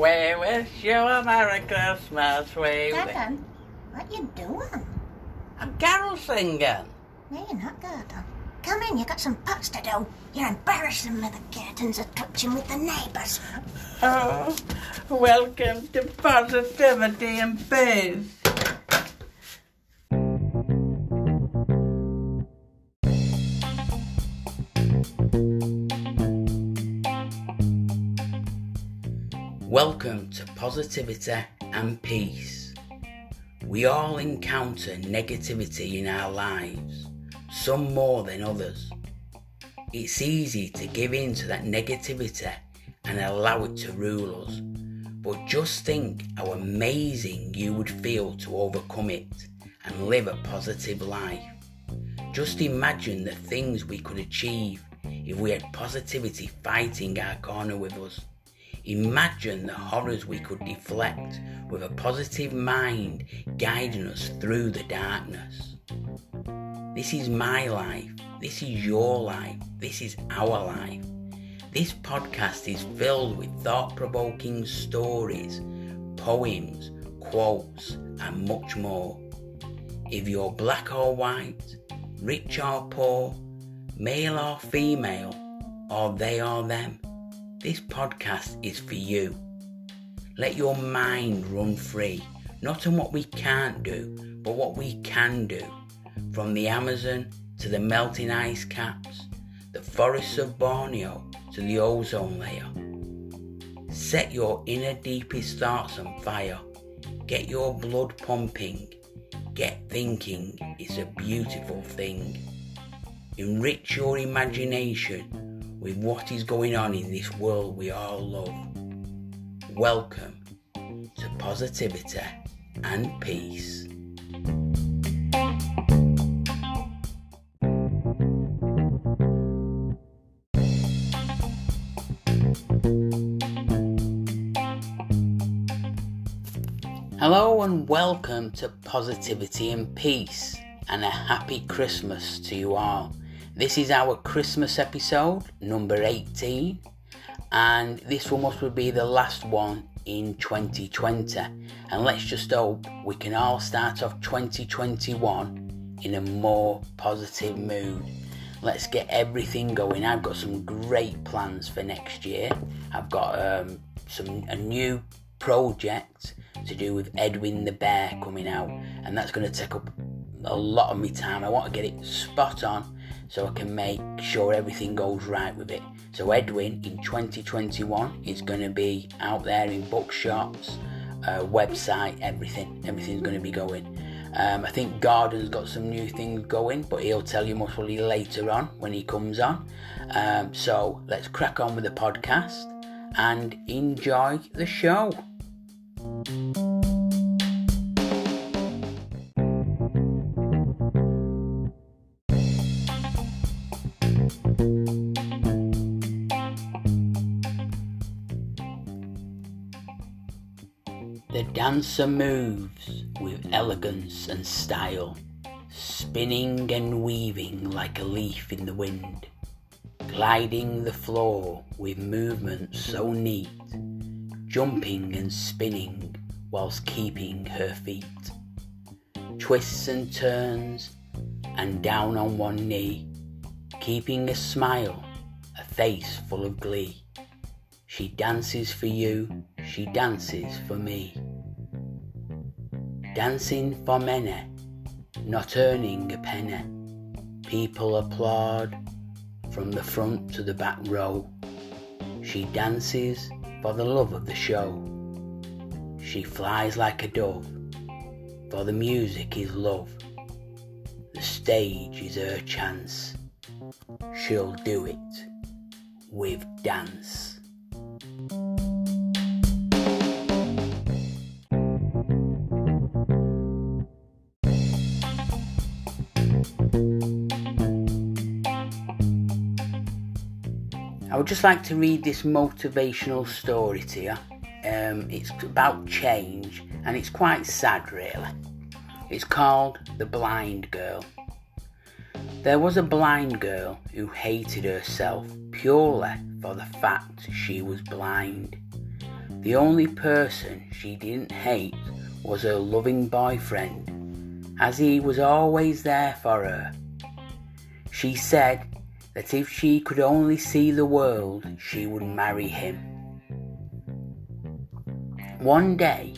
We wish you a Merry Christmas. We Gordon, what you doing? I'm carol singing. No, you're not, Gordon. Come in, you've got some pots to do. You're embarrassing me. The curtains are touching with the neighbours. Oh, welcome to Positivity and Peace. Welcome to Positivity and Peace. We all encounter negativity in our lives, some more than others. It's easy to give in to that negativity and allow it to rule us. But just think how amazing you would feel to overcome it and live a positive life. Just imagine the things we could achieve if we had positivity fighting our corner with us. Imagine the horrors we could deflect with a positive mind guiding us through the darkness. This is my life. This is your life. This is our life. This podcast is filled with thought provoking stories, poems, quotes, and much more. If you're black or white, rich or poor, male or female, or they or them, this podcast is for you. Let your mind run free, not on what we can't do, but what we can do. From the Amazon to the melting ice caps, the forests of Borneo to the ozone layer. Set your inner deepest thoughts on fire. Get your blood pumping. Get thinking. It's a beautiful thing. Enrich your imagination with what is going on in this world we all love. Welcome to Positivity and Peace. Hello and welcome to Positivity and Peace, and a happy Christmas to you all. This is our Christmas episode, number 18, and this one must be the last one in 2020. And let's just hope we can all start off 2021 in a more positive mood. Let's get everything going. I've got some great plans for next year. I've got um, some a new project to do with Edwin the Bear coming out, and that's going to take up a lot of my time. I want to get it spot on so I can make sure everything goes right with it. So Edwin in 2021 is going to be out there in bookshops, uh, website, everything. Everything's going to be going. Um, I think Gordon's got some new things going, but he'll tell you most probably later on when he comes on. Um, so let's crack on with the podcast and enjoy the show. Dancer moves with elegance and style, spinning and weaving like a leaf in the wind, gliding the floor with movements so neat, jumping and spinning whilst keeping her feet. Twists and turns and down on one knee, keeping a smile, a face full of glee. She dances for you, she dances for me. Dancing for many, not earning a penny. People applaud from the front to the back row. She dances for the love of the show. She flies like a dove, for the music is love. The stage is her chance. She'll do it with dance. Would just like to read this motivational story to you. Um, it's about change and it's quite sad, really. It's called The Blind Girl. There was a blind girl who hated herself purely for the fact she was blind. The only person she didn't hate was her loving boyfriend, as he was always there for her. She said that if she could only see the world, she would marry him. One day,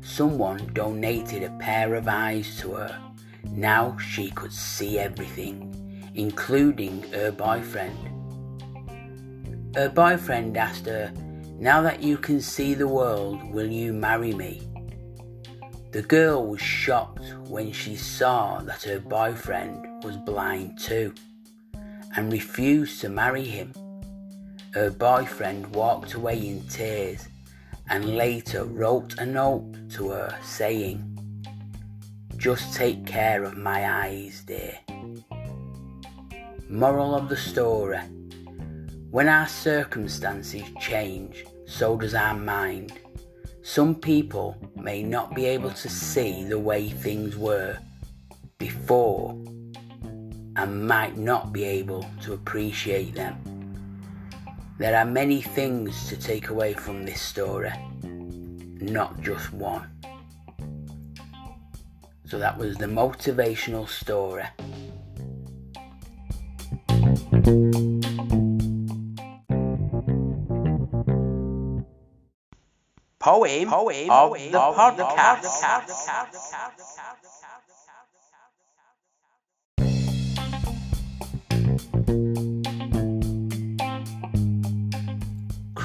someone donated a pair of eyes to her. Now she could see everything, including her boyfriend. Her boyfriend asked her, Now that you can see the world, will you marry me? The girl was shocked when she saw that her boyfriend was blind too and refused to marry him. Her boyfriend walked away in tears and later wrote a note to her saying, Just take care of my eyes, dear. Moral of the story When our circumstances change, so does our mind. Some people may not be able to see the way things were before and might not be able to appreciate them. There are many things to take away from this story, not just one. So that was the motivational story. Poem, Poem of, the, of podcast.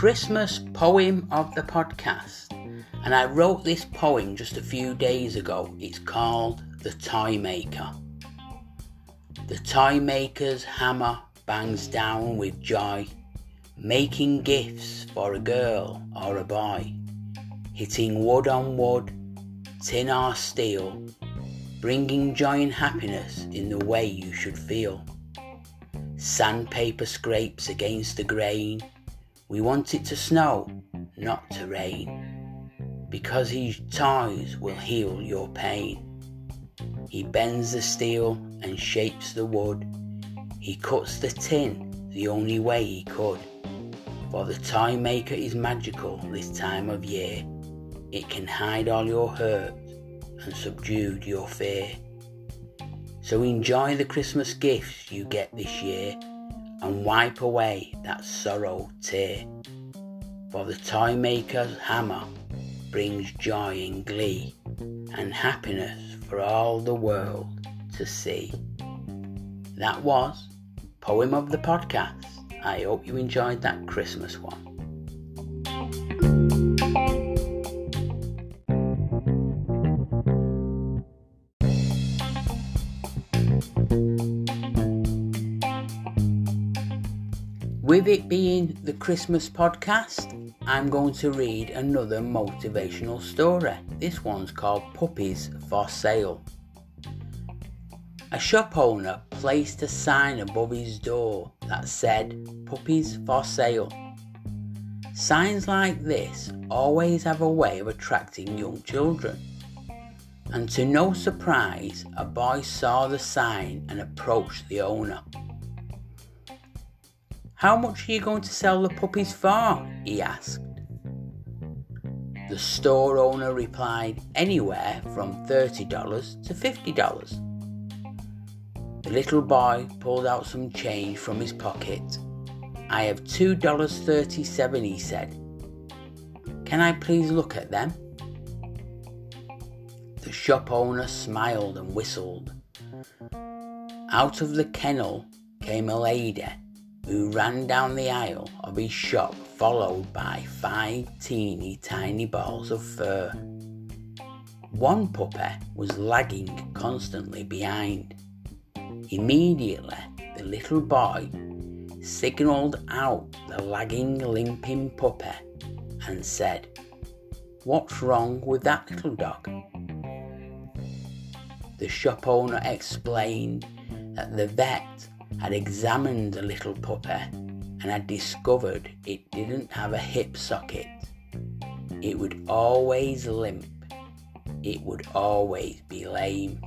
Christmas poem of the podcast, and I wrote this poem just a few days ago. It's called The Toy Maker. The toy maker's hammer bangs down with joy, making gifts for a girl or a boy, hitting wood on wood, tin or steel, bringing joy and happiness in the way you should feel. Sandpaper scrapes against the grain we want it to snow, not to rain, because his toys will heal your pain. He bends the steel and shapes the wood. He cuts the tin the only way he could. For the toy maker is magical this time of year. It can hide all your hurt and subdue your fear. So enjoy the Christmas gifts you get this year and wipe away that sorrow tear. For the toy maker's hammer brings joy and glee and happiness for all the world to see. That was Poem of the Podcast. I hope you enjoyed that Christmas one. With it being the Christmas podcast, I'm going to read another motivational story. This one's called Puppies for Sale. A shop owner placed a sign above his door that said Puppies for Sale. Signs like this always have a way of attracting young children. And to no surprise, a boy saw the sign and approached the owner. How much are you going to sell the puppies for? he asked. The store owner replied, anywhere from $30 to $50. The little boy pulled out some change from his pocket. I have $2.37, he said. Can I please look at them? The shop owner smiled and whistled. Out of the kennel came a lady who ran down the aisle of his shop followed by five teeny tiny balls of fur. One puppy was lagging constantly behind. Immediately, the little boy signalled out the lagging, limping puppy and said, What's wrong with that little dog? The shop owner explained that the vet had examined the little puppy and had discovered it didn't have a hip socket. It would always limp. It would always be lame.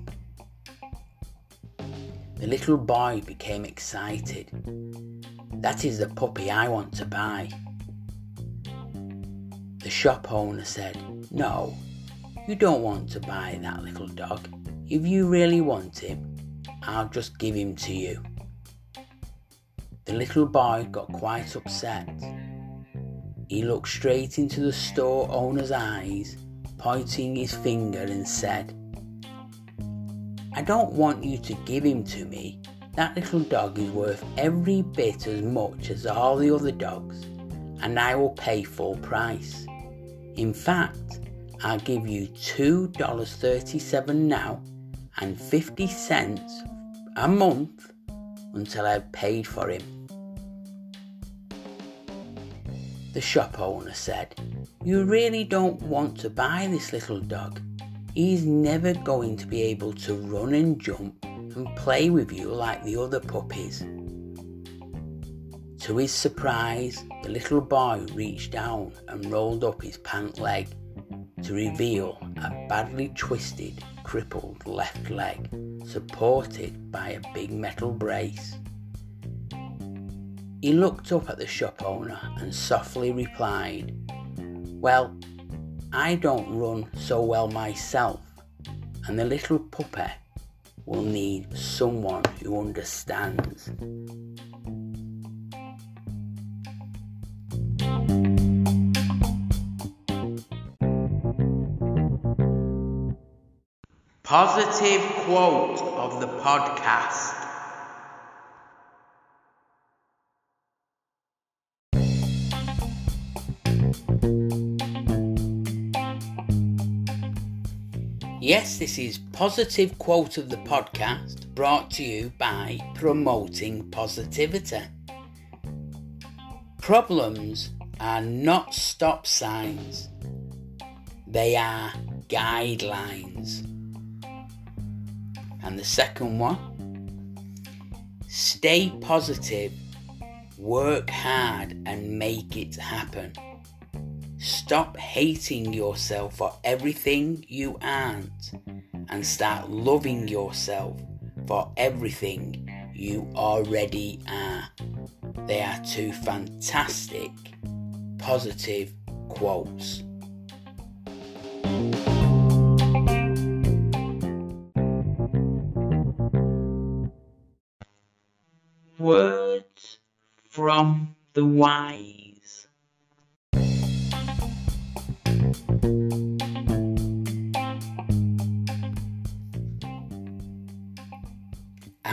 The little boy became excited. That is the puppy I want to buy. The shop owner said, No, you don't want to buy that little dog. If you really want him, I'll just give him to you. The little boy got quite upset. He looked straight into the store owner's eyes, pointing his finger, and said, I don't want you to give him to me. That little dog is worth every bit as much as all the other dogs, and I will pay full price. In fact, I'll give you $2.37 now and 50 cents a month until I've paid for him. The shop owner said, You really don't want to buy this little dog. He's never going to be able to run and jump and play with you like the other puppies. To his surprise, the little boy reached down and rolled up his pant leg to reveal a badly twisted, crippled left leg supported by a big metal brace. He looked up at the shop owner and softly replied, Well, I don't run so well myself, and the little puppy will need someone who understands. Positive quote of the podcast. Yes, this is Positive Quote of the Podcast brought to you by Promoting Positivity. Problems are not stop signs, they are guidelines. And the second one, stay positive, work hard, and make it happen. Stop hating yourself for everything you aren't and start loving yourself for everything you already are. They are two fantastic, positive quotes. Words from the wise.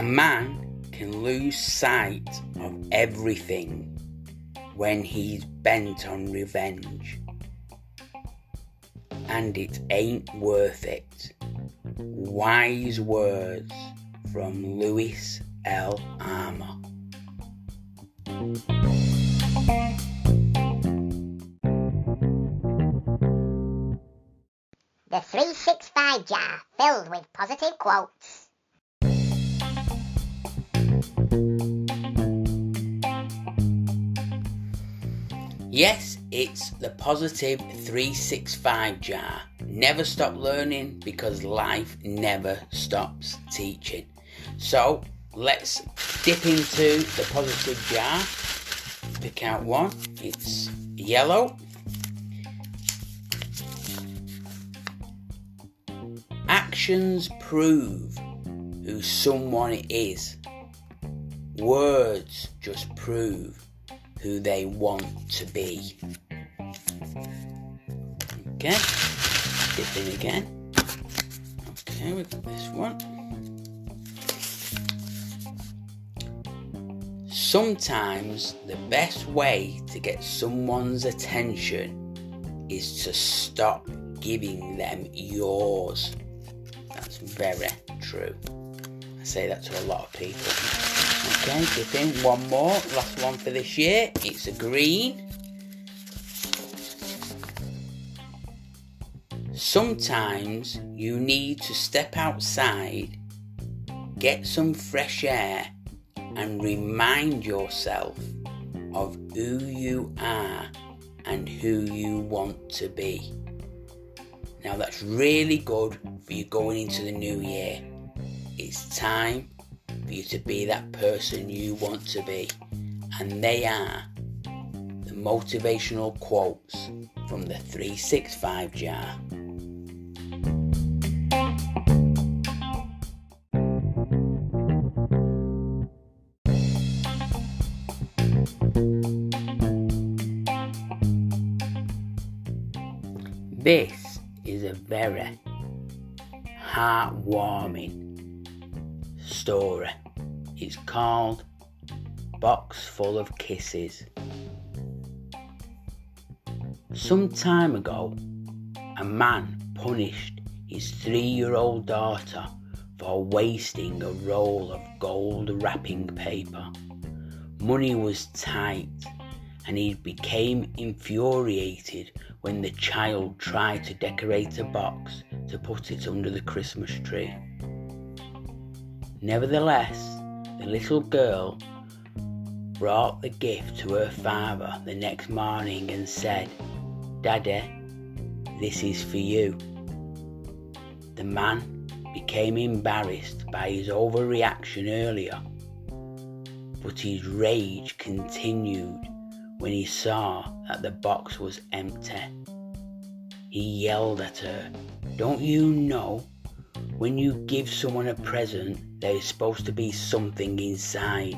Man can lose sight of everything when he's bent on revenge. And it ain't worth it. Wise words from Lewis L. Armour. The 365 jar filled with positive quotes. Yes, it's the positive 365 jar. Never stop learning because life never stops teaching. So let's dip into the positive jar. Pick out one. It's yellow. Actions prove who someone is. Words just prove who they want to be. Okay, dip in again. Okay, we've got this one. Sometimes the best way to get someone's attention is to stop giving them yours. That's very true. I say that to a lot of people. Okay, dip in one more. Last one for this year. It's a green. Sometimes you need to step outside, get some fresh air, and remind yourself of who you are and who you want to be. Now, that's really good for you going into the new year. It's time for you to be that person you want to be, and they are the motivational quotes from the 365 jar. This is a very heartwarming story. It's called Box Full of Kisses. Some time ago, a man punished his three year old daughter for wasting a roll of gold wrapping paper. Money was tight, and he became infuriated when the child tried to decorate a box to put it under the Christmas tree. Nevertheless, the little girl brought the gift to her father the next morning and said, Daddy, this is for you. The man became embarrassed by his overreaction earlier, but his rage continued when he saw that the box was empty. He yelled at her, Don't you know? When you give someone a present, there is supposed to be something inside.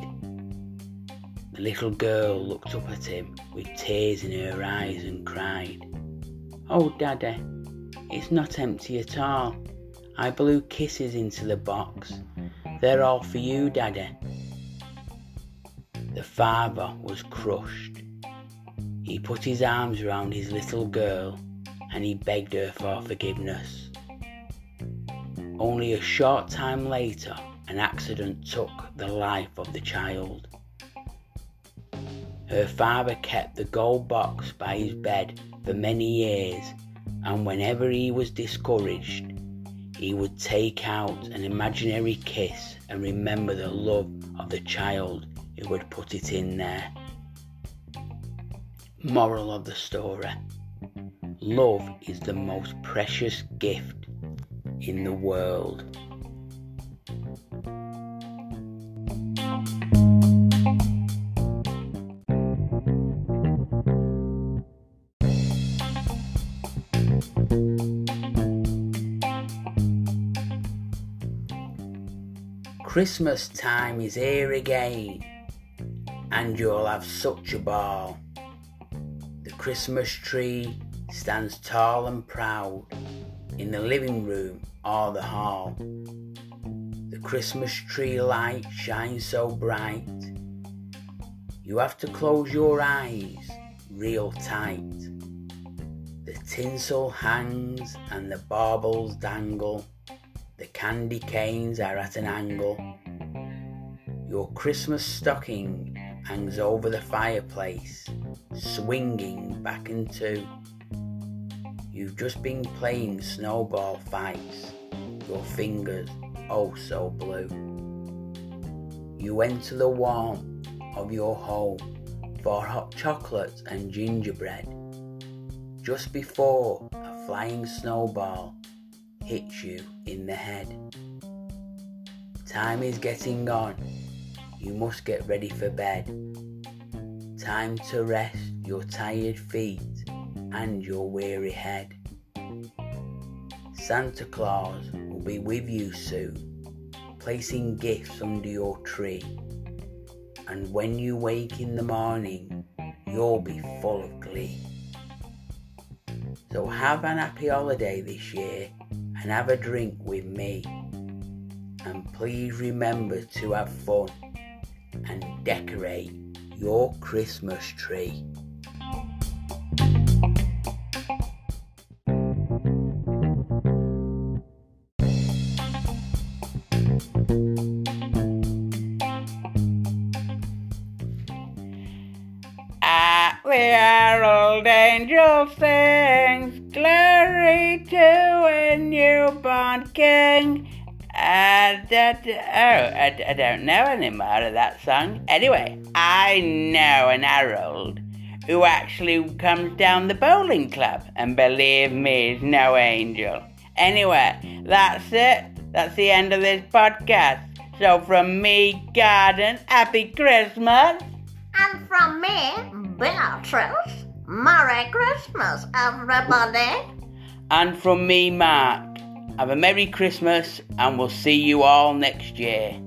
The little girl looked up at him with tears in her eyes and cried, Oh, Daddy, it's not empty at all. I blew kisses into the box. They're all for you, Daddy. The father was crushed. He put his arms around his little girl and he begged her for forgiveness. Only a short time later, an accident took the life of the child. Her father kept the gold box by his bed for many years, and whenever he was discouraged, he would take out an imaginary kiss and remember the love of the child who had put it in there. Moral of the story Love is the most precious gift in the world. Christmas time is here again, and you'll have such a ball. The Christmas tree stands tall and proud in the living room or the hall. Christmas tree light shines so bright, you have to close your eyes real tight. The tinsel hangs and the baubles dangle, the candy canes are at an angle. Your Christmas stocking hangs over the fireplace, swinging back and two. You've just been playing snowball fights, your fingers oh so blue. You enter the warmth of your home for hot chocolate and gingerbread. Just before a flying snowball hits you in the head. Time is getting on, you must get ready for bed. Time to rest your tired feet and your weary head. Santa Claus will be with you soon, placing gifts under your tree. And when you wake in the morning, you'll be full of glee. So have an happy holiday this year and have a drink with me. And please remember to have fun and decorate your Christmas tree. Herald angel sings, Glory to a newborn king. Uh, that, oh, I, I don't know any more of that song. Anyway, I know an Harold who actually comes down the bowling club, and believe me, he's no angel. Anyway, that's it. That's the end of this podcast. So from me, Gordon, happy Christmas. And from me, Beatrice. Merry Christmas, everybody. And from me, Mark, have a Merry Christmas and we'll see you all next year.